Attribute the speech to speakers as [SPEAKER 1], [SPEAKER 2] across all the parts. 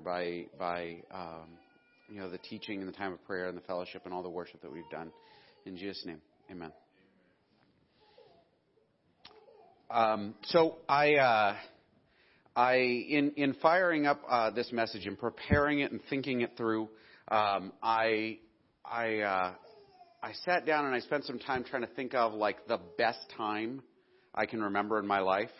[SPEAKER 1] by by um, you know the teaching and the time of prayer and the fellowship and all the worship that we've done. In Jesus' name, Amen. Um, so I, uh, I in in firing up uh, this message and preparing it and thinking it through, um, I I uh, I sat down and I spent some time trying to think of like the best time I can remember in my life.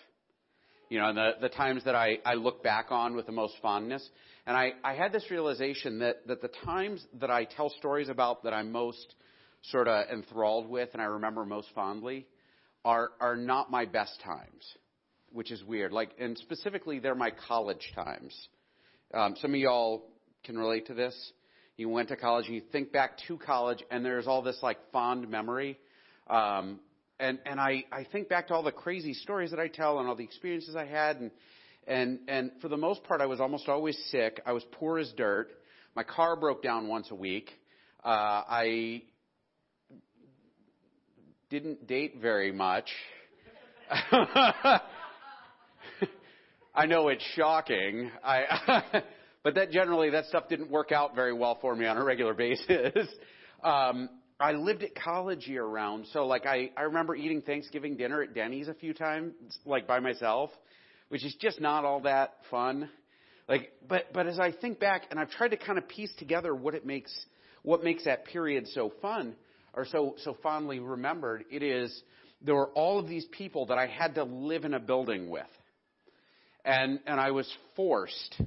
[SPEAKER 1] You know, the the times that I I look back on with the most fondness. And I I had this realization that that the times that I tell stories about that I'm most sort of enthralled with and I remember most fondly are are not my best times, which is weird. Like, and specifically, they're my college times. Um, some of y'all can relate to this. You went to college and you think back to college, and there's all this like fond memory. Um, and and I I think back to all the crazy stories that I tell and all the experiences I had, and and and for the most part, I was almost always sick. I was poor as dirt. My car broke down once a week. Uh, I didn't date very much. I know it's shocking. I, but that generally that stuff didn't work out very well for me on a regular basis. Um, I lived at college year round, so like I I remember eating Thanksgiving dinner at Denny's a few times, like by myself, which is just not all that fun. Like, but but as I think back, and I've tried to kind of piece together what it makes what makes that period so fun or so, so fondly remembered, it is there were all of these people that I had to live in a building with. And, and I was forced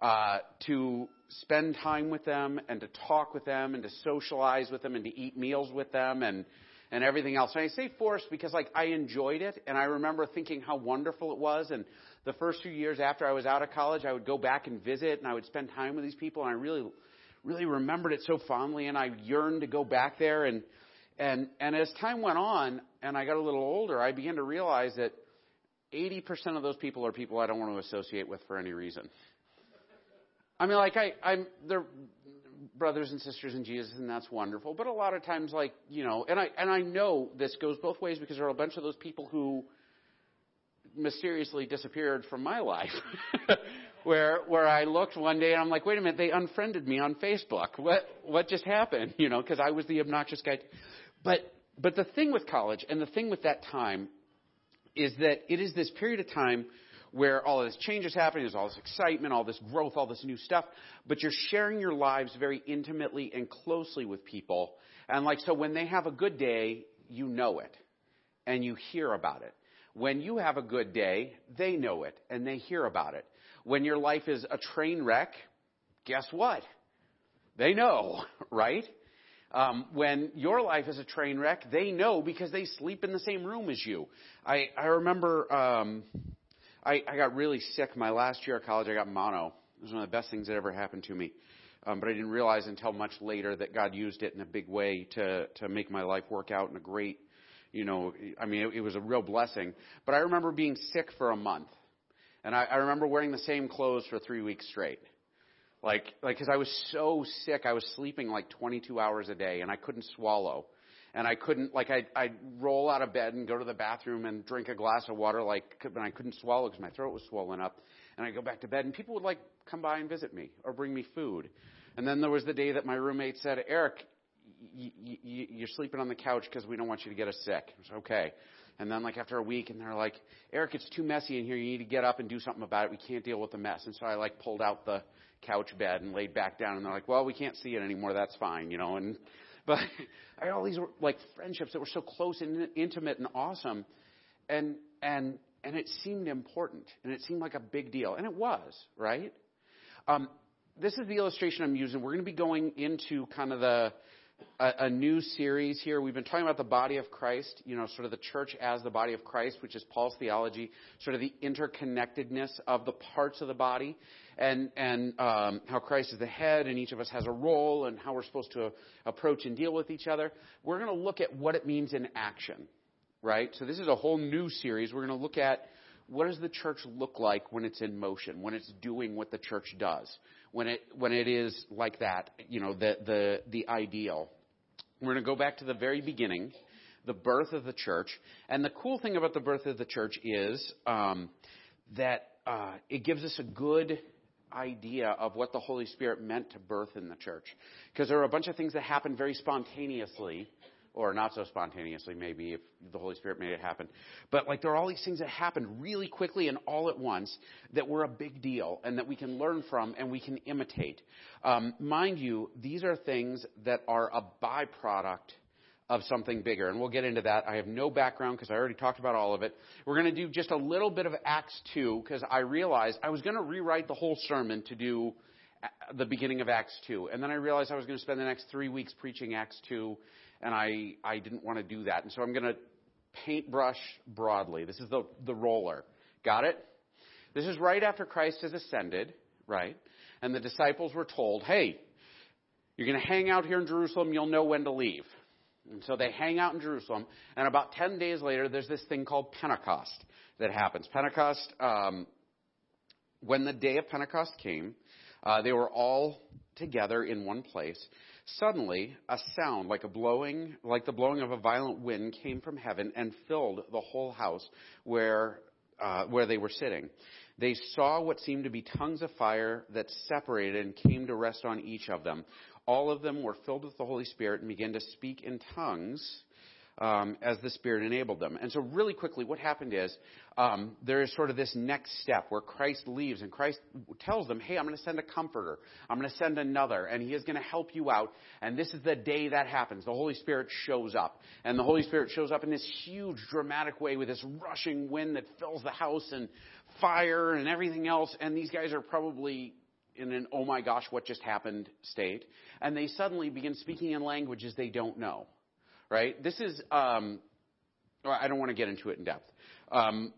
[SPEAKER 1] uh, to spend time with them and to talk with them and to socialize with them and to eat meals with them and, and everything else. And I say forced because like I enjoyed it and I remember thinking how wonderful it was. And the first few years after I was out of college, I would go back and visit and I would spend time with these people and I really really remembered it so fondly, and I yearned to go back there. And and and as time went on, and I got a little older, I began to realize that 80% of those people are people I don't want to associate with for any reason. I mean, like I, I'm they're brothers and sisters in Jesus, and that's wonderful. But a lot of times, like you know, and I and I know this goes both ways because there are a bunch of those people who mysteriously disappeared from my life. where where I looked one day and I'm like, wait a minute, they unfriended me on Facebook. What what just happened? You know, because I was the obnoxious guy. But but the thing with college and the thing with that time is that it is this period of time where all this change is happening, there's all this excitement, all this growth, all this new stuff, but you're sharing your lives very intimately and closely with people. And like so when they have a good day, you know it and you hear about it. When you have a good day, they know it and they hear about it. When your life is a train wreck, guess what? They know, right? Um, when your life is a train wreck, they know because they sleep in the same room as you. I, I remember um, I, I got really sick my last year of college. I got mono. It was one of the best things that ever happened to me. Um, but I didn't realize until much later that God used it in a big way to to make my life work out in a great, you know, I mean, it, it was a real blessing. But I remember being sick for a month, and I, I remember wearing the same clothes for three weeks straight. Like, like, cause I was so sick, I was sleeping like 22 hours a day and I couldn't swallow. And I couldn't, like, I'd, I'd roll out of bed and go to the bathroom and drink a glass of water, like, but I couldn't swallow because my throat was swollen up. And I'd go back to bed and people would like come by and visit me or bring me food. And then there was the day that my roommate said, Eric, y- y- you're sleeping on the couch because we don't want you to get us sick. I was okay. And then like after a week and they're like, Eric, it's too messy in here. You need to get up and do something about it. We can't deal with the mess. And so I like pulled out the couch bed and laid back down and they're like, well, we can't see it anymore. That's fine, you know, and, but I had all these like friendships that were so close and intimate and awesome. And, and, and it seemed important and it seemed like a big deal. And it was, right? Um, this is the illustration I'm using. We're going to be going into kind of the, a, a new series here. We've been talking about the body of Christ, you know, sort of the church as the body of Christ, which is Paul's theology, sort of the interconnectedness of the parts of the body, and and um, how Christ is the head, and each of us has a role, and how we're supposed to approach and deal with each other. We're going to look at what it means in action, right? So this is a whole new series. We're going to look at what does the church look like when it's in motion, when it's doing what the church does, when it when it is like that, you know, the the the ideal. We're going to go back to the very beginning, the birth of the church, and the cool thing about the birth of the church is um, that uh, it gives us a good idea of what the Holy Spirit meant to birth in the church. Because there are a bunch of things that happen very spontaneously, or not so spontaneously, maybe, if the Holy Spirit made it happen. But like there are all these things that happened really quickly and all at once that were a big deal and that we can learn from and we can imitate. Um, mind you, these are things that are a byproduct of something bigger. And we'll get into that. I have no background because I already talked about all of it. We're going to do just a little bit of Acts 2 because I realized I was going to rewrite the whole sermon to do uh, the beginning of Acts 2. And then I realized I was going to spend the next three weeks preaching Acts 2, and I, I didn't want to do that. And so I'm going to paintbrush broadly. This is the, the roller. Got it? This is right after Christ has ascended, right? And the disciples were told, hey, you're going to hang out here in Jerusalem, you'll know when to leave. And so they hang out in Jerusalem, and about 10 days later, there's this thing called Pentecost that happens. Pentecost, um, when the day of Pentecost came, uh, they were all together in one place. Suddenly, a sound like a blowing, like the blowing of a violent wind, came from heaven and filled the whole house where uh, where they were sitting. They saw what seemed to be tongues of fire that separated and came to rest on each of them all of them were filled with the Holy Spirit and began to speak in tongues um, as the Spirit enabled them. And so, really quickly, what happened is um, there is sort of this next step where Christ leaves, and Christ tells them, "Hey, I'm going to send a comforter. I'm going to send another, and He is going to help you out." And this is the day that happens. The Holy Spirit shows up, and the Holy Spirit shows up in this huge, dramatic way with this rushing wind that fills the house and fire and everything else. And these guys are probably in an oh my gosh, what just happened state, and they suddenly begin speaking in languages they don't know. Right? This is, um, I don't want to get into it in depth. Um,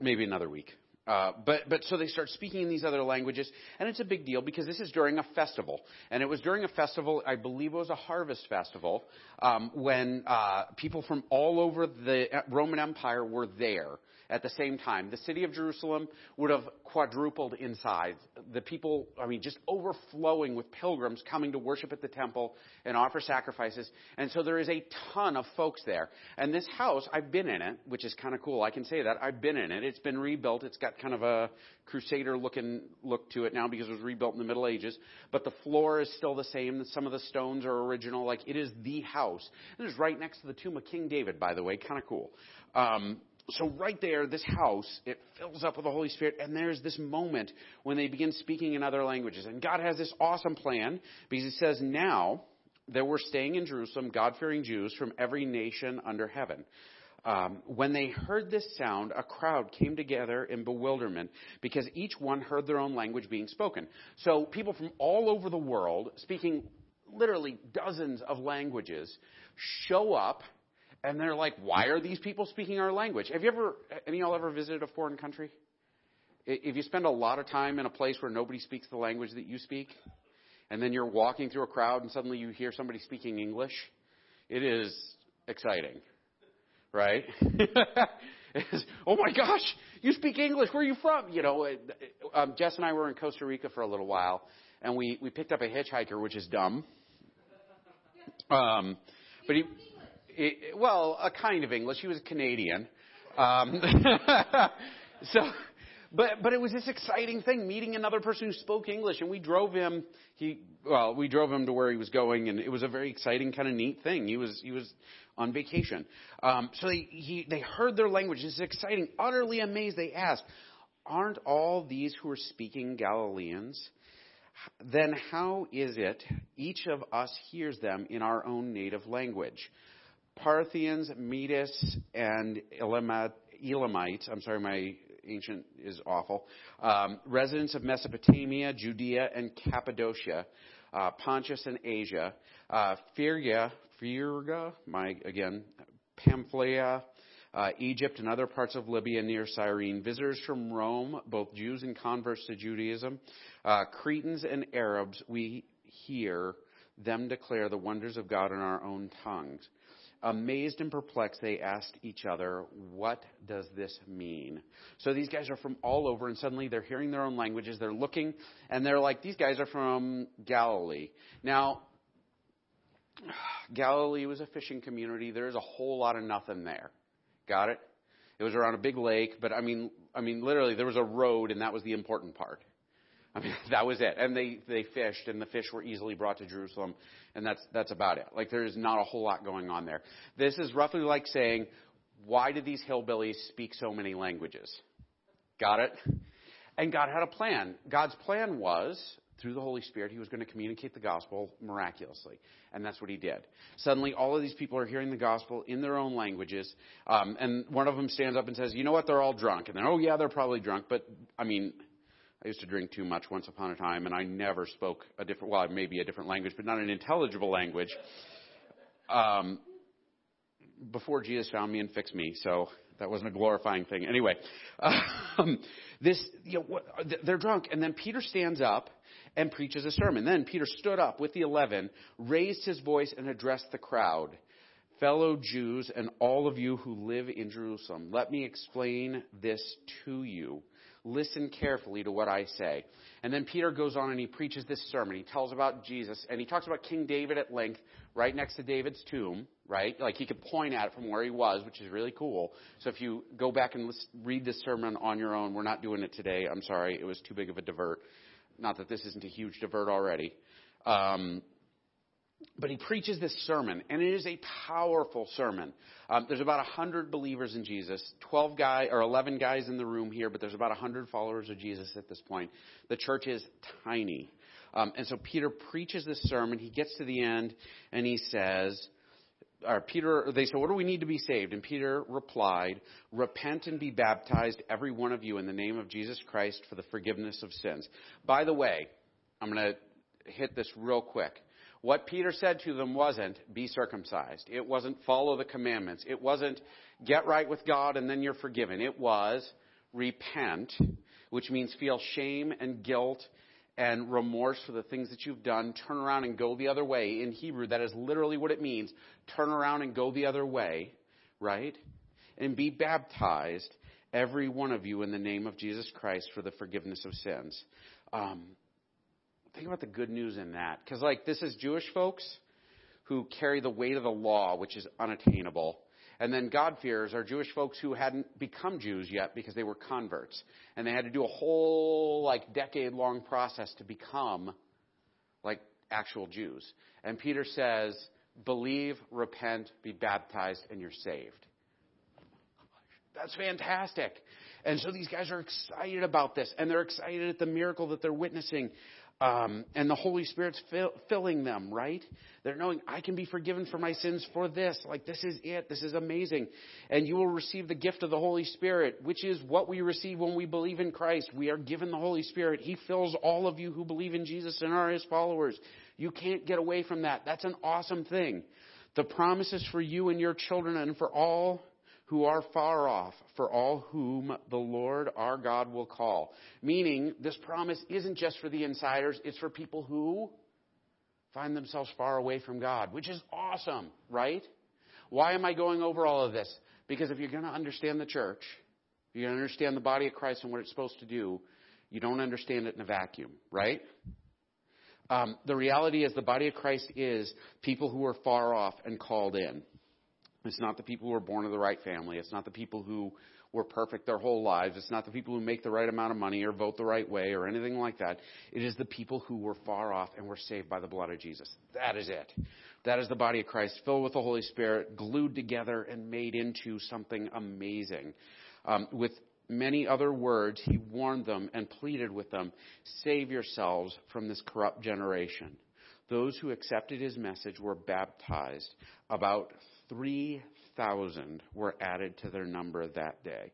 [SPEAKER 1] maybe another week. Uh, but but so they start speaking in these other languages, and it's a big deal because this is during a festival, and it was during a festival. I believe it was a harvest festival um, when uh, people from all over the Roman Empire were there at the same time. The city of Jerusalem would have quadrupled in size. The people, I mean, just overflowing with pilgrims coming to worship at the temple and offer sacrifices. And so there is a ton of folks there. And this house, I've been in it, which is kind of cool. I can say that. I've been in it. It's been rebuilt. It's got kind of a crusader looking look to it now because it was rebuilt in the Middle Ages. But the floor is still the same. Some of the stones are original. Like it is the house. It is right next to the tomb of King David, by the way. Kind of cool. Um, so right there, this house, it fills up with the Holy Spirit, and there's this moment when they begin speaking in other languages. And God has this awesome plan because He says, now there were staying in Jerusalem God fearing Jews from every nation under heaven. Um, when they heard this sound, a crowd came together in bewilderment because each one heard their own language being spoken. So people from all over the world, speaking literally dozens of languages, show up and they're like, why are these people speaking our language? Have you ever, any of y'all ever visited a foreign country? If you spend a lot of time in a place where nobody speaks the language that you speak, and then you're walking through a crowd and suddenly you hear somebody speaking English, it is exciting, right? oh my gosh, you speak English. Where are you from? You know, um, Jess and I were in Costa Rica for a little while, and we we picked up a hitchhiker, which is dumb. Um, but he it, well, a kind of English. He was Canadian. Um, so, but but it was this exciting thing meeting another person who spoke English, and we drove him. He well, we drove him to where he was going, and it was a very exciting kind of neat thing. He was he was on vacation. Um, so they he they heard their language. It's exciting. Utterly amazed, they asked, "Aren't all these who are speaking Galileans?" Then how is it each of us hears them in our own native language? Parthians, Medes, and Elamites, I'm sorry, my ancient is awful, um, residents of Mesopotamia, Judea, and Cappadocia, uh, Pontus and Asia, uh, Phrygia, Phrygia, my, again, Pamphylia, uh, Egypt, and other parts of Libya near Cyrene, visitors from Rome, both Jews and converts to Judaism, uh, Cretans and Arabs, we hear them declare the wonders of God in our own tongues. Amazed and perplexed, they asked each other, What does this mean? So these guys are from all over, and suddenly they're hearing their own languages. They're looking, and they're like, These guys are from Galilee. Now, Galilee was a fishing community. There's a whole lot of nothing there. Got it? It was around a big lake, but I mean, I mean, literally, there was a road, and that was the important part. I mean, that was it. And they, they fished, and the fish were easily brought to Jerusalem, and that's, that's about it. Like, there is not a whole lot going on there. This is roughly like saying, why did these hillbillies speak so many languages? Got it? And God had a plan. God's plan was, through the Holy Spirit, He was going to communicate the gospel miraculously. And that's what He did. Suddenly, all of these people are hearing the gospel in their own languages. Um, and one of them stands up and says, You know what? They're all drunk. And they're, Oh, yeah, they're probably drunk. But, I mean, I used to drink too much once upon a time, and I never spoke a different, well, maybe a different language, but not an intelligible language. Um, before Jesus found me and fixed me, so that wasn't a glorifying thing. Anyway, um, this, you know, they're drunk, and then Peter stands up and preaches a sermon. Then Peter stood up with the eleven, raised his voice, and addressed the crowd. Fellow Jews and all of you who live in Jerusalem, let me explain this to you. Listen carefully to what I say. And then Peter goes on and he preaches this sermon. He tells about Jesus and he talks about King David at length, right next to David's tomb, right? Like he could point at it from where he was, which is really cool. So if you go back and read this sermon on your own, we're not doing it today. I'm sorry. It was too big of a divert. Not that this isn't a huge divert already. Um, but he preaches this sermon, and it is a powerful sermon. Um, there's about a hundred believers in Jesus, twelve guy or eleven guys in the room here, but there's about a hundred followers of Jesus at this point. The church is tiny, um, and so Peter preaches this sermon. He gets to the end, and he says, or Peter, they said, "What do we need to be saved?" And Peter replied, "Repent and be baptized, every one of you, in the name of Jesus Christ for the forgiveness of sins." By the way, I'm going to hit this real quick. What Peter said to them wasn't be circumcised. It wasn't follow the commandments. It wasn't get right with God and then you're forgiven. It was repent, which means feel shame and guilt and remorse for the things that you've done. Turn around and go the other way. In Hebrew, that is literally what it means. Turn around and go the other way, right? And be baptized, every one of you, in the name of Jesus Christ for the forgiveness of sins. Um, Think about the good news in that. Because, like, this is Jewish folks who carry the weight of the law, which is unattainable. And then God-fearers are Jewish folks who hadn't become Jews yet because they were converts. And they had to do a whole, like, decade long process to become, like, actual Jews. And Peter says, believe, repent, be baptized, and you're saved. That's fantastic. And so these guys are excited about this, and they're excited at the miracle that they're witnessing. Um, and the Holy Spirit's fill, filling them, right? They're knowing I can be forgiven for my sins for this. Like, this is it. This is amazing. And you will receive the gift of the Holy Spirit, which is what we receive when we believe in Christ. We are given the Holy Spirit. He fills all of you who believe in Jesus and are His followers. You can't get away from that. That's an awesome thing. The promises for you and your children and for all who are far off, for all whom the Lord our God will call. Meaning, this promise isn't just for the insiders, it's for people who find themselves far away from God, which is awesome, right? Why am I going over all of this? Because if you're going to understand the church, if you're going to understand the body of Christ and what it's supposed to do, you don't understand it in a vacuum, right? Um, the reality is the body of Christ is people who are far off and called in. It's not the people who are born of the right family. It's not the people who were perfect their whole lives. It's not the people who make the right amount of money or vote the right way or anything like that. It is the people who were far off and were saved by the blood of Jesus. That is it. That is the body of Christ, filled with the Holy Spirit, glued together and made into something amazing. Um, with many other words, he warned them and pleaded with them, save yourselves from this corrupt generation. Those who accepted his message were baptized. About 3,000 were added to their number that day.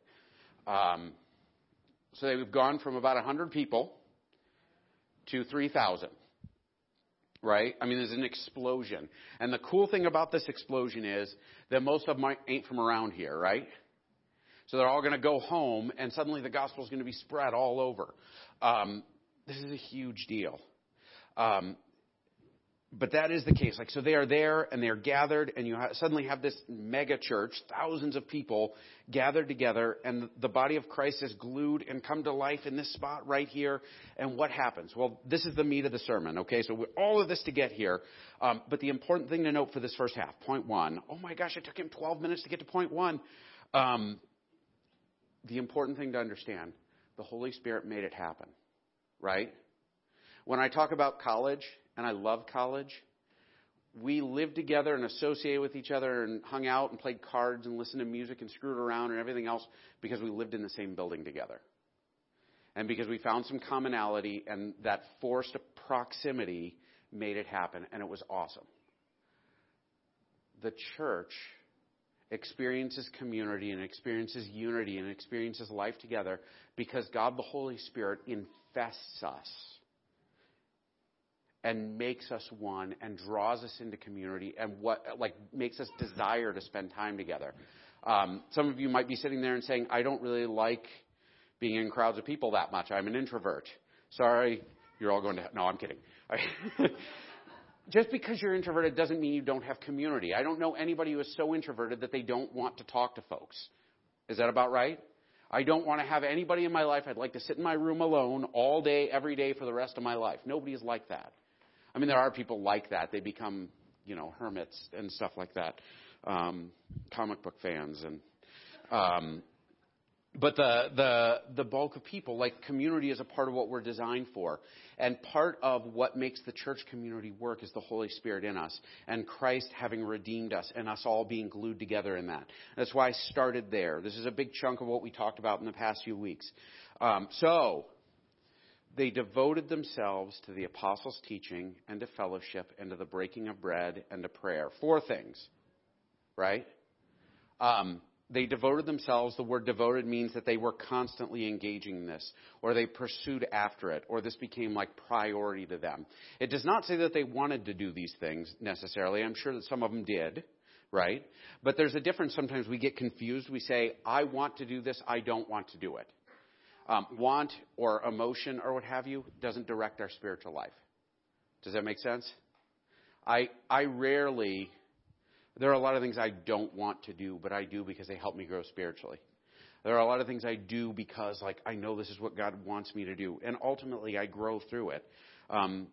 [SPEAKER 1] Um, so they've gone from about 100 people to 3,000. Right? I mean, there's an explosion. And the cool thing about this explosion is that most of them ain't from around here, right? So they're all going to go home, and suddenly the gospel is going to be spread all over. Um, this is a huge deal. Um, but that is the case. Like, so they are there and they are gathered, and you ha- suddenly have this mega church, thousands of people gathered together, and the body of Christ is glued and come to life in this spot right here. And what happens? Well, this is the meat of the sermon, okay? So all of this to get here. Um, but the important thing to note for this first half, point one. Oh my gosh, it took him 12 minutes to get to point one. Um, the important thing to understand the Holy Spirit made it happen, right? When I talk about college, and I love college, we lived together and associated with each other and hung out and played cards and listened to music and screwed around and everything else because we lived in the same building together. And because we found some commonality and that forced proximity made it happen and it was awesome. The church experiences community and experiences unity and experiences life together because God the Holy Spirit infests us and makes us one and draws us into community and what like makes us desire to spend time together. Um, some of you might be sitting there and saying, "I don't really like being in crowds of people that much. I'm an introvert." Sorry, you're all going to. No, I'm kidding. Just because you're introverted doesn't mean you don't have community. I don't know anybody who is so introverted that they don't want to talk to folks. Is that about right? I don't want to have anybody in my life. I'd like to sit in my room alone all day, every day for the rest of my life. Nobody is like that. I mean, there are people like that. They become, you know, hermits and stuff like that. Um, comic book fans and, um, but the, the, the bulk of people, like community is a part of what we're designed for. And part of what makes the church community work is the Holy Spirit in us and Christ having redeemed us and us all being glued together in that. That's why I started there. This is a big chunk of what we talked about in the past few weeks. Um, so, they devoted themselves to the apostles' teaching and to fellowship and to the breaking of bread and to prayer. Four things, right? Um, they devoted themselves. The word devoted means that they were constantly engaging in this, or they pursued after it, or this became like priority to them. It does not say that they wanted to do these things necessarily. I'm sure that some of them did, right? But there's a difference. Sometimes we get confused. We say, I want to do this, I don't want to do it um, want or emotion or what have you doesn't direct our spiritual life. Does that make sense? I I rarely there are a lot of things I don't want to do, but I do because they help me grow spiritually. There are a lot of things I do because like I know this is what God wants me to do, and ultimately I grow through it. Um,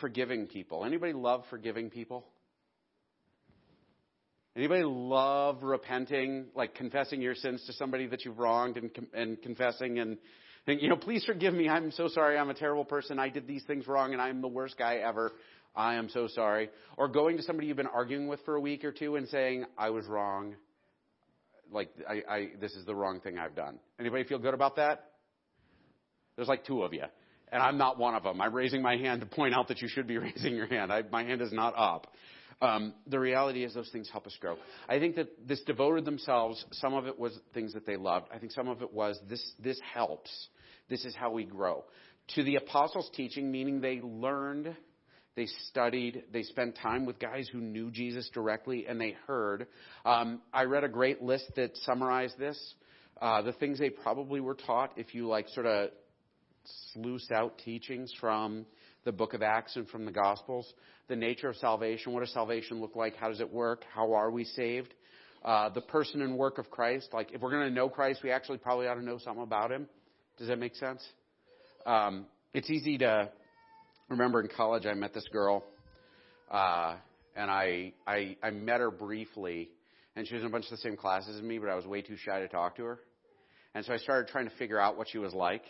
[SPEAKER 1] forgiving people. Anybody love forgiving people? Anybody love repenting, like confessing your sins to somebody that you've wronged and, and confessing and, and, you know, please forgive me. I'm so sorry. I'm a terrible person. I did these things wrong and I'm the worst guy ever. I am so sorry. Or going to somebody you've been arguing with for a week or two and saying, I was wrong. Like, I, I, this is the wrong thing I've done. Anybody feel good about that? There's like two of you. And I'm not one of them. I'm raising my hand to point out that you should be raising your hand. I, my hand is not up. Um, the reality is those things help us grow. I think that this devoted themselves, some of it was things that they loved. I think some of it was this, this helps. This is how we grow. To the apostles' teaching, meaning they learned, they studied, they spent time with guys who knew Jesus directly, and they heard. Um, I read a great list that summarized this. Uh, the things they probably were taught, if you like sort of sluice out teachings from the book of Acts and from the Gospels. The nature of salvation. What does salvation look like? How does it work? How are we saved? Uh, the person and work of Christ. Like, if we're going to know Christ, we actually probably ought to know something about him. Does that make sense? Um, it's easy to remember in college, I met this girl, uh, and I, I, I met her briefly, and she was in a bunch of the same classes as me, but I was way too shy to talk to her. And so I started trying to figure out what she was like.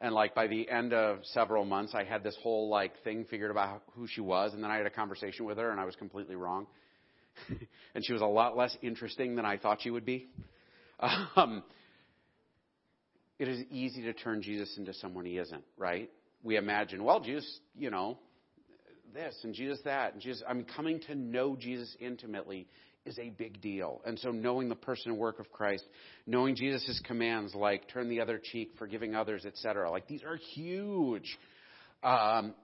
[SPEAKER 1] And like by the end of several months, I had this whole like thing figured about who she was. And then I had a conversation with her and I was completely wrong. and she was a lot less interesting than I thought she would be. Um, it is easy to turn Jesus into someone he isn't, right? We imagine, well, Jesus, you know, this and Jesus that and Jesus. I mean, coming to know Jesus intimately is a big deal. And so knowing the person and work of Christ, knowing Jesus' commands like turn the other cheek, forgiving others, etc. Like these are huge. Um,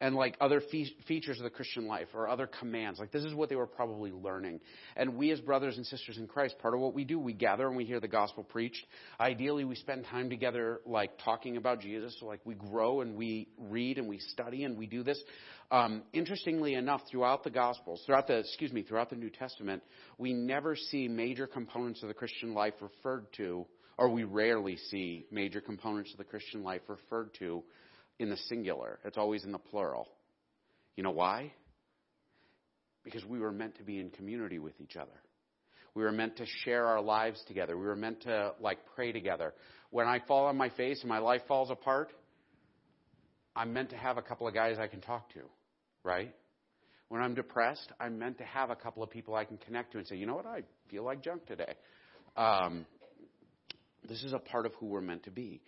[SPEAKER 1] and like other fe- features of the Christian life or other commands. Like this is what they were probably learning. And we as brothers and sisters in Christ, part of what we do, we gather and we hear the gospel preached. Ideally, we spend time together like talking about Jesus. So like we grow and we read and we study and we do this. Um, interestingly enough, throughout the Gospels, throughout the excuse me, throughout the New Testament, we never see major components of the Christian life referred to, or we rarely see major components of the Christian life referred to in the singular. It's always in the plural. You know why? Because we were meant to be in community with each other. We were meant to share our lives together. We were meant to like pray together. When I fall on my face and my life falls apart, I'm meant to have a couple of guys I can talk to, right? When I'm depressed, I'm meant to have a couple of people I can connect to and say, you know what, I feel like junk today. Um, this is a part of who we're meant to be.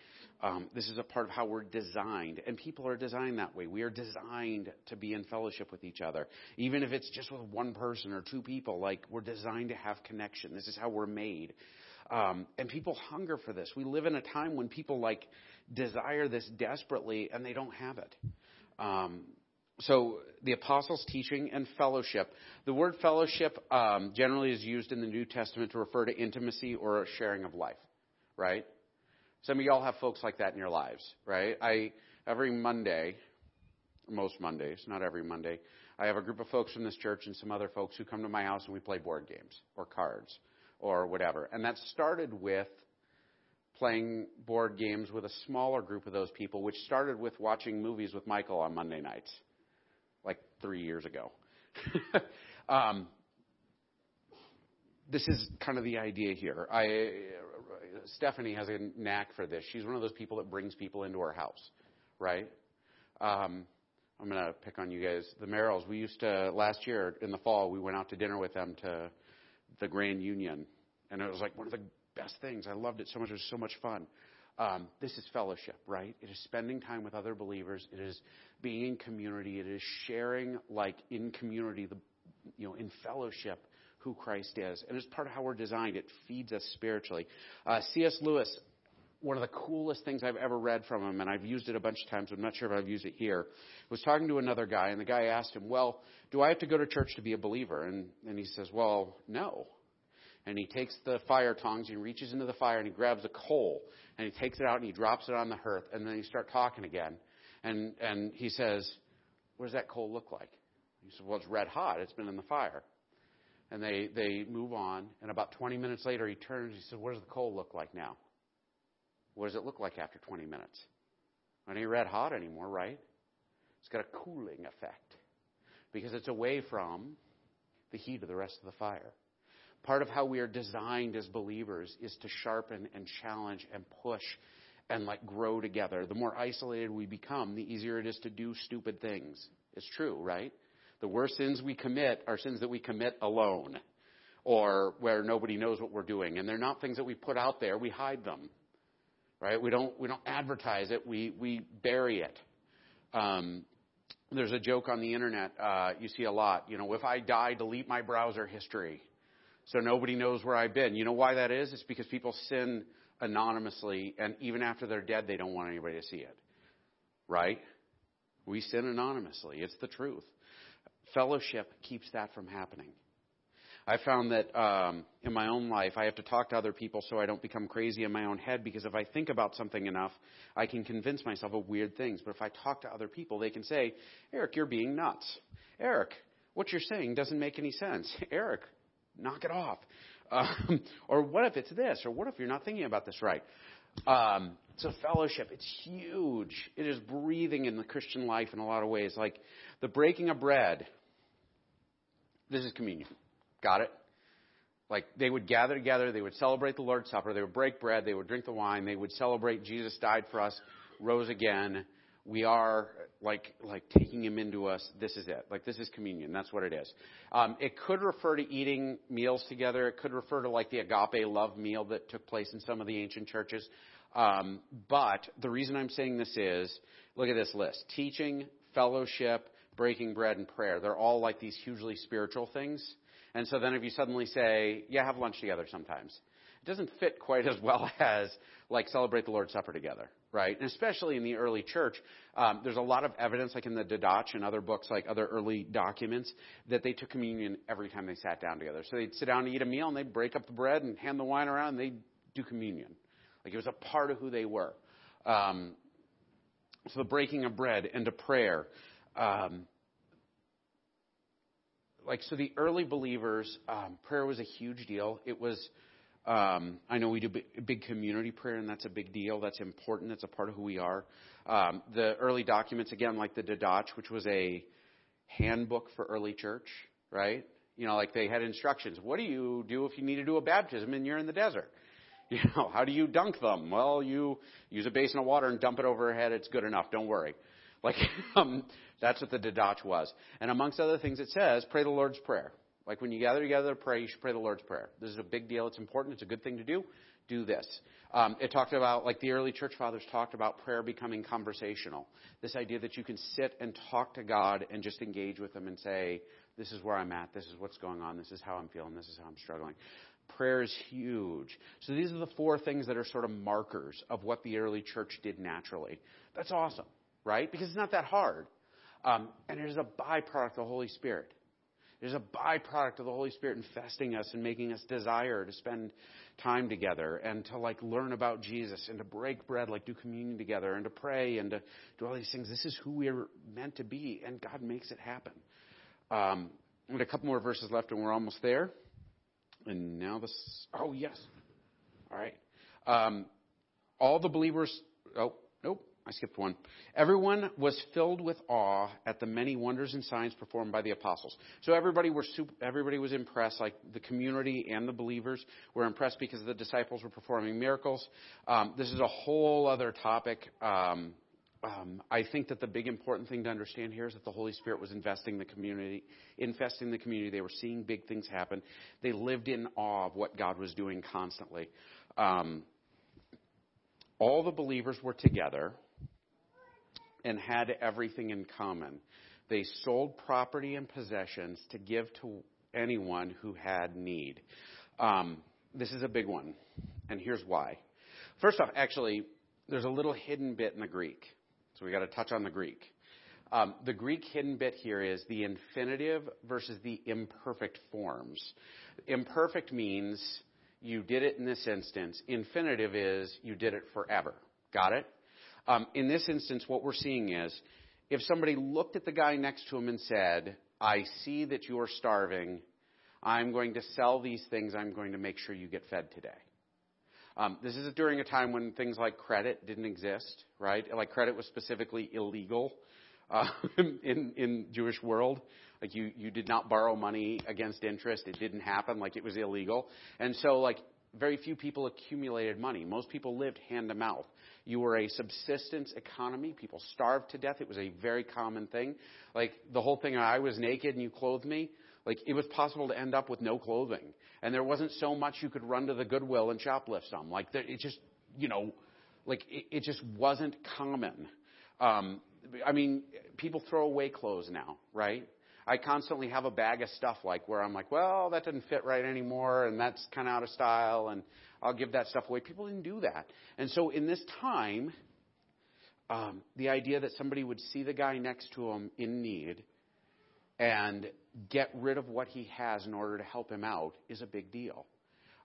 [SPEAKER 1] Um, this is a part of how we're designed. And people are designed that way. We are designed to be in fellowship with each other. Even if it's just with one person or two people, like we're designed to have connection. This is how we're made. Um, and people hunger for this. We live in a time when people like desire this desperately and they don't have it. Um, so the apostles' teaching and fellowship. The word fellowship um, generally is used in the New Testament to refer to intimacy or a sharing of life, right? Some of y'all have folks like that in your lives, right? I every Monday, most Mondays, not every Monday, I have a group of folks from this church and some other folks who come to my house and we play board games or cards or whatever. And that started with playing board games with a smaller group of those people, which started with watching movies with Michael on Monday nights, like three years ago. um, this is kind of the idea here. I Stephanie has a knack for this. She's one of those people that brings people into her house, right? Um, I'm going to pick on you guys. The Merrills, we used to, last year in the fall, we went out to dinner with them to the Grand Union. And it was like one of the best things. I loved it so much. It was so much fun. Um, this is fellowship, right? It is spending time with other believers. It is being in community. It is sharing, like in community, the, you know, in fellowship, who Christ is. And it's part of how we're designed. It feeds us spiritually. Uh, C.S. Lewis, one of the coolest things I've ever read from him, and I've used it a bunch of times, I'm not sure if I've used it here, was talking to another guy, and the guy asked him, Well, do I have to go to church to be a believer? And, and he says, Well, no. And he takes the fire tongs, he reaches into the fire, and he grabs a coal, and he takes it out and he drops it on the hearth, and then he start talking again. And, and he says, What does that coal look like? He said, Well, it's red hot. It's been in the fire and they, they move on. And about 20 minutes later, he turns. He says, What does the coal look like now? What does it look like after 20 minutes? It ain't red hot anymore, right? It's got a cooling effect because it's away from the heat of the rest of the fire. Part of how we are designed as believers is to sharpen and challenge and push and like grow together. The more isolated we become, the easier it is to do stupid things. It's true, right? The worst sins we commit are sins that we commit alone or where nobody knows what we're doing. And they're not things that we put out there, we hide them. Right? We don't, we don't advertise it, we, we bury it. Um, there's a joke on the internet uh, you see a lot. You know, if I die, delete my browser history so nobody knows where I've been. You know why that is? It's because people sin anonymously, and even after they're dead, they don't want anybody to see it. Right? We sin anonymously. It's the truth. Fellowship keeps that from happening. I found that um, in my own life, I have to talk to other people so I don't become crazy in my own head because if I think about something enough, I can convince myself of weird things. But if I talk to other people, they can say, Eric, you're being nuts. Eric, what you're saying doesn't make any sense. Eric, knock it off. Um, or what if it's this? Or what if you're not thinking about this right? Um, so fellowship, it's huge. It is breathing in the Christian life in a lot of ways. Like the breaking of bread, this is communion. Got it? Like they would gather together, they would celebrate the Lord's Supper, they would break bread, they would drink the wine, they would celebrate Jesus died for us, rose again. We are like like taking him into us. This is it. Like this is communion. That's what it is. Um, it could refer to eating meals together. It could refer to like the agape love meal that took place in some of the ancient churches. Um, but the reason I'm saying this is, look at this list: teaching, fellowship, breaking bread and prayer. They're all like these hugely spiritual things. And so then if you suddenly say, yeah, have lunch together sometimes, it doesn't fit quite as well as like celebrate the Lord's Supper together, right? And especially in the early church, um, there's a lot of evidence, like in the Didache and other books, like other early documents, that they took communion every time they sat down together. So they'd sit down to eat a meal and they'd break up the bread and hand the wine around and they'd do communion. Like it was a part of who they were. Um, so the breaking of bread and to prayer. Um, like so, the early believers, um, prayer was a huge deal. It was. Um, I know we do big community prayer, and that's a big deal. That's important. That's a part of who we are. Um, the early documents, again, like the Didache, which was a handbook for early church, right? You know, like they had instructions. What do you do if you need to do a baptism and you're in the desert? You know, how do you dunk them? Well, you use a basin of water and dump it over her head. It's good enough. Don't worry. Like, um, that's what the Didache was. And amongst other things, it says, pray the Lord's Prayer. Like when you gather together to pray, you should pray the Lord's Prayer. This is a big deal. It's important. It's a good thing to do. Do this. Um, it talked about, like the early church fathers talked about prayer becoming conversational. This idea that you can sit and talk to God and just engage with Him and say, this is where I'm at. This is what's going on. This is how I'm feeling. This is how I'm struggling. Prayer is huge. So these are the four things that are sort of markers of what the early church did naturally. That's awesome, right? Because it's not that hard. Um, and it is a byproduct of the Holy Spirit. There's a byproduct of the Holy Spirit infesting us and making us desire to spend time together and to like learn about Jesus and to break bread, like do communion together and to pray and to do all these things. This is who we're meant to be, and God makes it happen. Um, have a couple more verses left, and we're almost there. And now this. Oh yes. All right. Um, all the believers. Oh nope. I skipped one. Everyone was filled with awe at the many wonders and signs performed by the apostles. So everybody were super, everybody was impressed. Like the community and the believers were impressed because the disciples were performing miracles. Um, this is a whole other topic. Um, um, I think that the big important thing to understand here is that the Holy Spirit was investing the community, infesting the community. They were seeing big things happen. They lived in awe of what God was doing constantly. Um, all the believers were together and had everything in common. They sold property and possessions to give to anyone who had need. Um, this is a big one, and here's why. First off, actually, there's a little hidden bit in the Greek, so we got to touch on the Greek. Um, the Greek hidden bit here is the infinitive versus the imperfect forms. Imperfect means you did it in this instance. Infinitive is you did it forever. Got it? Um, in this instance, what we're seeing is if somebody looked at the guy next to him and said, I see that you are starving. I'm going to sell these things. I'm going to make sure you get fed today. Um, this is during a time when things like credit didn't exist, right? Like credit was specifically illegal uh, in in Jewish world. Like you you did not borrow money against interest. It didn't happen. Like it was illegal. And so like very few people accumulated money. Most people lived hand to mouth. You were a subsistence economy. People starved to death. It was a very common thing. Like the whole thing, I was naked and you clothed me. Like it was possible to end up with no clothing. And there wasn't so much you could run to the Goodwill and shoplift some. Like it just, you know, like it, it just wasn't common. Um, I mean, people throw away clothes now, right? I constantly have a bag of stuff like where I'm like, well, that doesn't fit right anymore, and that's kind of out of style, and I'll give that stuff away. People didn't do that. And so in this time, um, the idea that somebody would see the guy next to him in need and get rid of what he has in order to help him out is a big deal.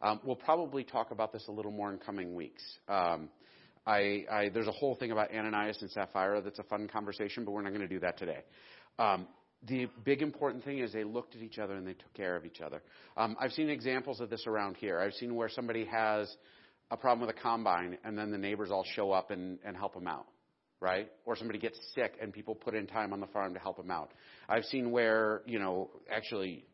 [SPEAKER 1] Um, we'll probably talk about this a little more in coming weeks. Um, I, I, there's a whole thing about Ananias and Sapphira that's a fun conversation, but we're not going to do that today. Um, the big important thing is they looked at each other and they took care of each other. Um, I've seen examples of this around here. I've seen where somebody has a problem with a combine and then the neighbors all show up and, and help them out, right? Or somebody gets sick and people put in time on the farm to help them out. I've seen where, you know, actually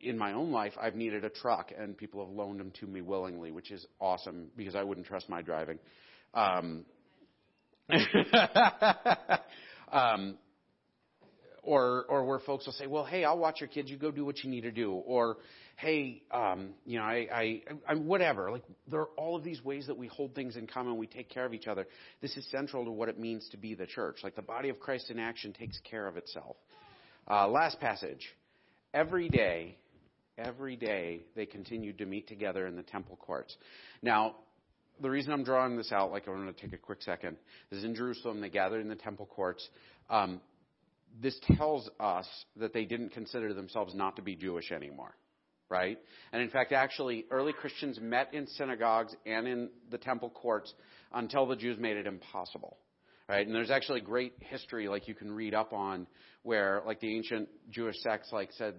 [SPEAKER 1] in my own life, I've needed a truck and people have loaned them to me willingly, which is awesome because I wouldn't trust my driving. Um, um, or or where folks will say, well, hey, I'll watch your kids. You go do what you need to do. Or hey, um, you know, I, I, I whatever. Like there are all of these ways that we hold things in common. We take care of each other. This is central to what it means to be the church. Like the body of Christ in action takes care of itself. Uh, last passage. Every day, every day they continued to meet together in the temple courts. Now, the reason I'm drawing this out, like I'm going to take a quick second, is in Jerusalem. They gathered in the temple courts. Um, this tells us that they didn't consider themselves not to be Jewish anymore, right? And in fact, actually, early Christians met in synagogues and in the temple courts until the Jews made it impossible, right? And there's actually great history, like you can read up on, where like the ancient Jewish sects like said,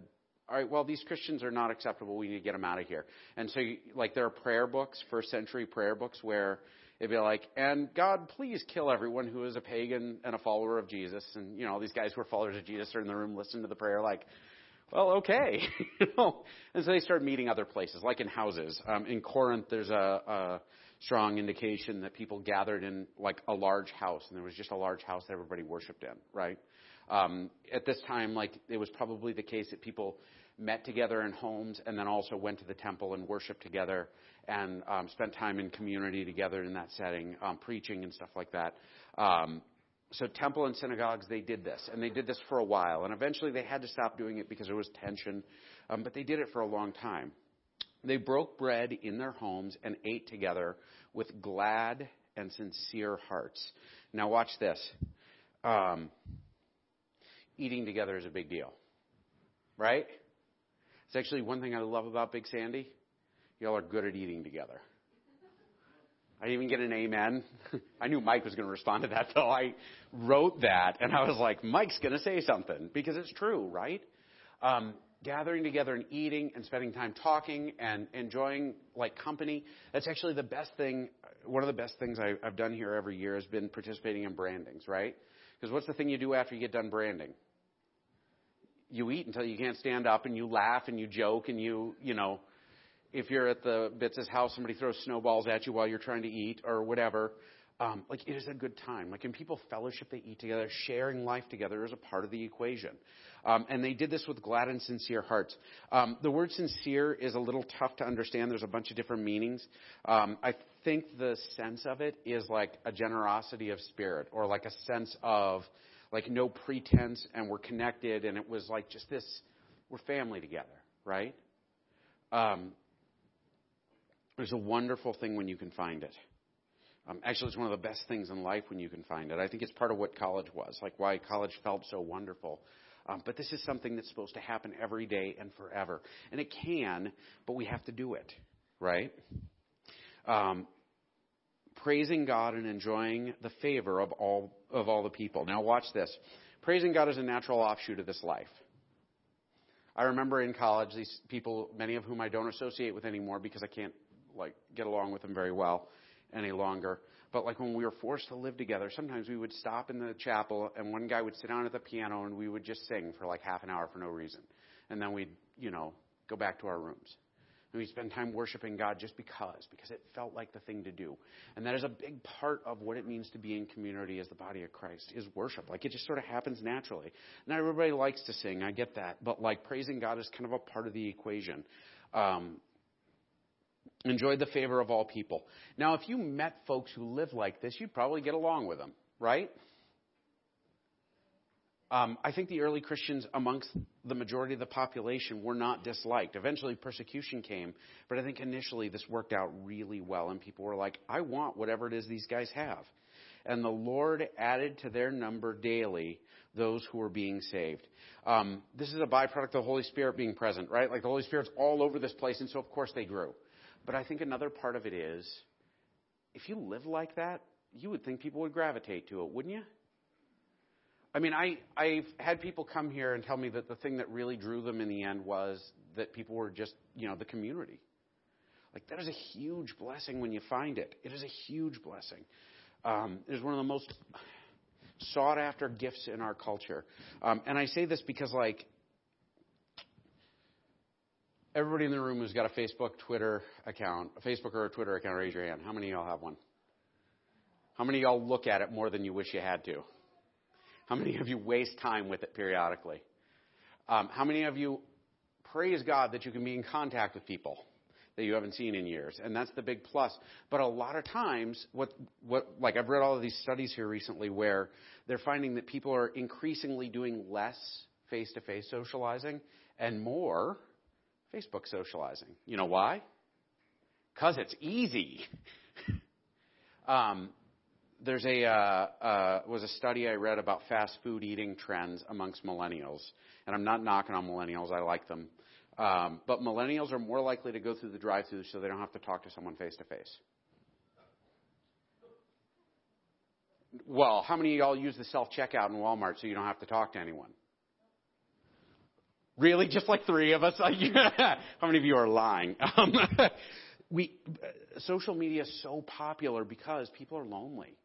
[SPEAKER 1] all right, well, these Christians are not acceptable. We need to get them out of here. And so, like, there are prayer books, first century prayer books, where It'd be like, and God, please kill everyone who is a pagan and a follower of Jesus. And, you know, all these guys who are followers of Jesus are in the room listening to the prayer like, well, okay. you know, and so they start meeting other places, like in houses. Um, in Corinth, there's a, a strong indication that people gathered in like a large house, and there was just a large house that everybody worshipped in, right? Um, at this time, like it was probably the case that people met together in homes and then also went to the temple and worshiped together and um, spent time in community together in that setting, um, preaching and stuff like that. Um, so temple and synagogues, they did this, and they did this for a while, and eventually they had to stop doing it because there was tension, um, but they did it for a long time. They broke bread in their homes and ate together with glad and sincere hearts. Now watch this. Um, eating together is a big deal, right? It's actually one thing I love about Big Sandy. Y'all are good at eating together. I didn't even get an amen. I knew Mike was going to respond to that, though. I wrote that, and I was like, Mike's going to say something because it's true, right? Um, gathering together and eating and spending time talking and enjoying like company. That's actually the best thing. One of the best things I, I've done here every year has been participating in brandings, right? Because what's the thing you do after you get done branding? You eat until you can't stand up, and you laugh and you joke and you, you know, if you're at the Bits' house, somebody throws snowballs at you while you're trying to eat or whatever. Um, like it is a good time. Like in people fellowship, they eat together, sharing life together is a part of the equation. Um, and they did this with glad and sincere hearts. Um, the word sincere is a little tough to understand. There's a bunch of different meanings. Um, I think the sense of it is like a generosity of spirit, or like a sense of like no pretense, and we're connected, and it was like just this. We're family together, right? Um, there's a wonderful thing when you can find it. Um, actually, it's one of the best things in life when you can find it. I think it's part of what college was, like why college felt so wonderful. Um, but this is something that's supposed to happen every day and forever. And it can, but we have to do it, right? Um, praising God and enjoying the favor of all of all the people. Now watch this. Praising God is a natural offshoot of this life. I remember in college these people, many of whom I don't associate with anymore because I can't like get along with them very well any longer. But like when we were forced to live together, sometimes we would stop in the chapel and one guy would sit down at the piano and we would just sing for like half an hour for no reason. And then we'd, you know, go back to our rooms. And we spend time worshiping God just because, because it felt like the thing to do. And that is a big part of what it means to be in community as the body of Christ, is worship. Like it just sort of happens naturally. Not everybody likes to sing, I get that. But like praising God is kind of a part of the equation. Um, enjoyed the favor of all people. Now, if you met folks who live like this, you'd probably get along with them, right? Um, I think the early Christians, amongst the majority of the population, were not disliked. Eventually, persecution came, but I think initially this worked out really well, and people were like, I want whatever it is these guys have. And the Lord added to their number daily those who were being saved. Um, this is a byproduct of the Holy Spirit being present, right? Like the Holy Spirit's all over this place, and so of course they grew. But I think another part of it is if you live like that, you would think people would gravitate to it, wouldn't you? I mean, I, I've had people come here and tell me that the thing that really drew them in the end was that people were just, you know, the community. Like, that is a huge blessing when you find it. It is a huge blessing. Um, it is one of the most sought after gifts in our culture. Um, and I say this because, like, Everybody in the room who's got a Facebook, Twitter account, a Facebook or a Twitter account, raise your hand. How many of y'all have one? How many of y'all look at it more than you wish you had to? How many of you waste time with it periodically? Um, how many of you praise God that you can be in contact with people that you haven't seen in years? And that's the big plus. But a lot of times, what, what, like I've read all of these studies here recently where they're finding that people are increasingly doing less face to face socializing and more Facebook socializing. You know why? Because it's easy. um, there's a uh, uh, was a study I read about fast food eating trends amongst millennials, and I'm not knocking on millennials. I like them, um, but millennials are more likely to go through the drive-through so they don't have to talk to someone face to face. Well, how many of y'all use the self checkout in Walmart so you don't have to talk to anyone? Really? Just like three of us? How many of you are lying? Um, we, social media is so popular because people are lonely.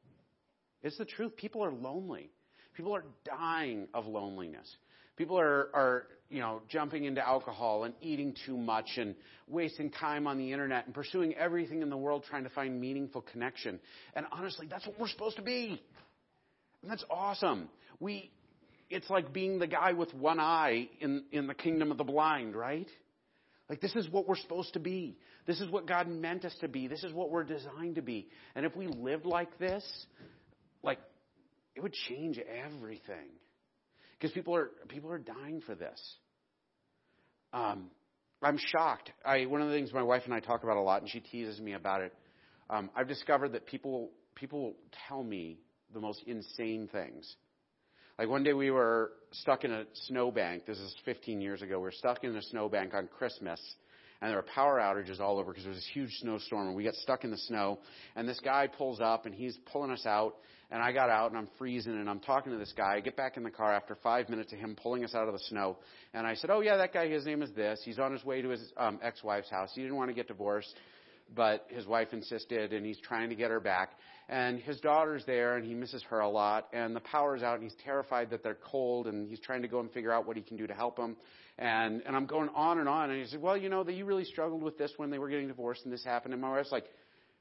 [SPEAKER 1] It's the truth. People are lonely. People are dying of loneliness. People are, are, you know, jumping into alcohol and eating too much and wasting time on the internet and pursuing everything in the world trying to find meaningful connection. And honestly, that's what we're supposed to be. And that's awesome. We, it's like being the guy with one eye in, in the kingdom of the blind, right? Like, this is what we're supposed to be. This is what God meant us to be. This is what we're designed to be. And if we lived like this, it would change everything. Because people are, people are dying for this. Um, I'm shocked. I, one of the things my wife and I talk about a lot, and she teases me about it, um, I've discovered that people, people tell me the most insane things. Like one day we were stuck in a snowbank. This is 15 years ago. We were stuck in a snowbank on Christmas, and there were power outages all over because there was this huge snowstorm, and we got stuck in the snow. And this guy pulls up, and he's pulling us out. And I got out, and I'm freezing, and I'm talking to this guy. I get back in the car after five minutes of him pulling us out of the snow, and I said, "Oh yeah, that guy. His name is this. He's on his way to his um, ex-wife's house. He didn't want to get divorced." But his wife insisted and he's trying to get her back. And his daughter's there and he misses her a lot and the power's out and he's terrified that they're cold and he's trying to go and figure out what he can do to help them and and I'm going on and on and he said well you know that you really struggled with this when they were getting divorced and this happened. And my wife's like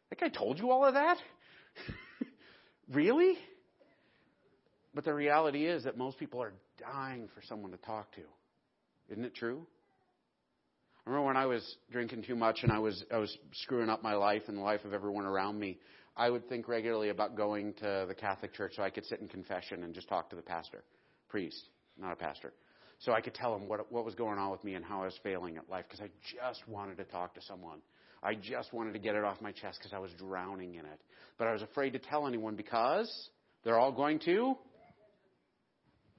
[SPEAKER 1] that guy told you all of that? Really? But the reality is that most people are dying for someone to talk to. Isn't it true I remember when I was drinking too much and I was I was screwing up my life and the life of everyone around me. I would think regularly about going to the Catholic Church so I could sit in confession and just talk to the pastor, priest, not a pastor. So I could tell him what what was going on with me and how I was failing at life because I just wanted to talk to someone. I just wanted to get it off my chest because I was drowning in it. But I was afraid to tell anyone because they're all going to.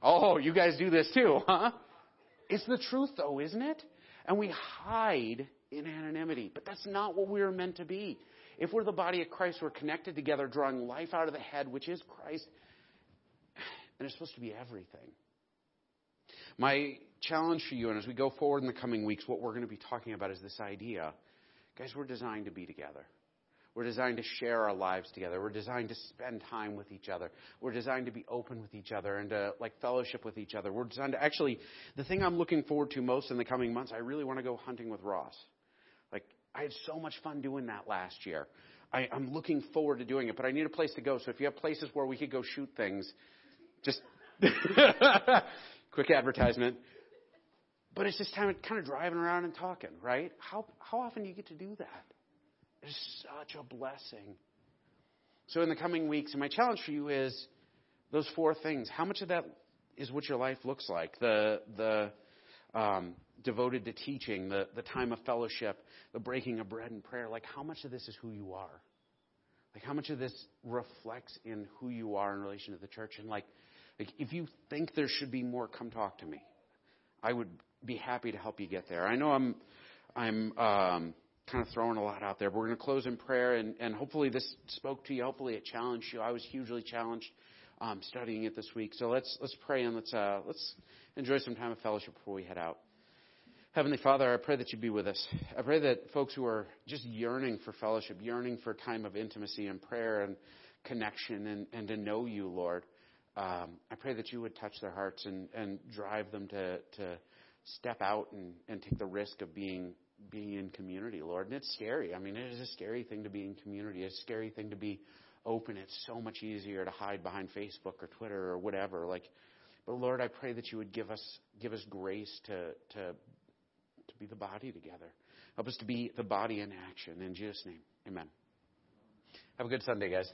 [SPEAKER 1] Oh, you guys do this too, huh? It's the truth though, isn't it? And we hide in anonymity. But that's not what we are meant to be. If we're the body of Christ, we're connected together, drawing life out of the head, which is Christ. And it's supposed to be everything. My challenge for you, and as we go forward in the coming weeks, what we're going to be talking about is this idea. Guys, we're designed to be together. We're designed to share our lives together. We're designed to spend time with each other. We're designed to be open with each other and to like fellowship with each other. We're designed to actually, the thing I'm looking forward to most in the coming months, I really want to go hunting with Ross. Like, I had so much fun doing that last year. I, I'm looking forward to doing it, but I need a place to go. So if you have places where we could go shoot things, just quick advertisement. But it's just time of kind of driving around and talking, right? How how often do you get to do that? It's such a blessing. So, in the coming weeks, and my challenge for you is those four things. How much of that is what your life looks like? The, the um, devoted to teaching, the, the time of fellowship, the breaking of bread and prayer. Like, how much of this is who you are? Like, how much of this reflects in who you are in relation to the church? And, like, like if you think there should be more, come talk to me. I would be happy to help you get there. I know I'm, I'm, um, kind of throwing a lot out there. But we're going to close in prayer, and, and hopefully this spoke to you. Hopefully it challenged you. I was hugely challenged um, studying it this week. So let's let's pray and let's uh, let's enjoy some time of fellowship before we head out. Heavenly Father, I pray that you be with us. I pray that folks who are just yearning for fellowship, yearning for time of intimacy and prayer and connection and, and to know you, Lord, um, I pray that you would touch their hearts and, and drive them to, to step out and, and take the risk of being being in community, Lord. And it's scary. I mean, it is a scary thing to be in community. It's a scary thing to be open. It's so much easier to hide behind Facebook or Twitter or whatever. Like, but Lord, I pray that you would give us give us grace to to to be the body together. Help us to be the body in action. In Jesus' name, Amen. Have a good Sunday, guys.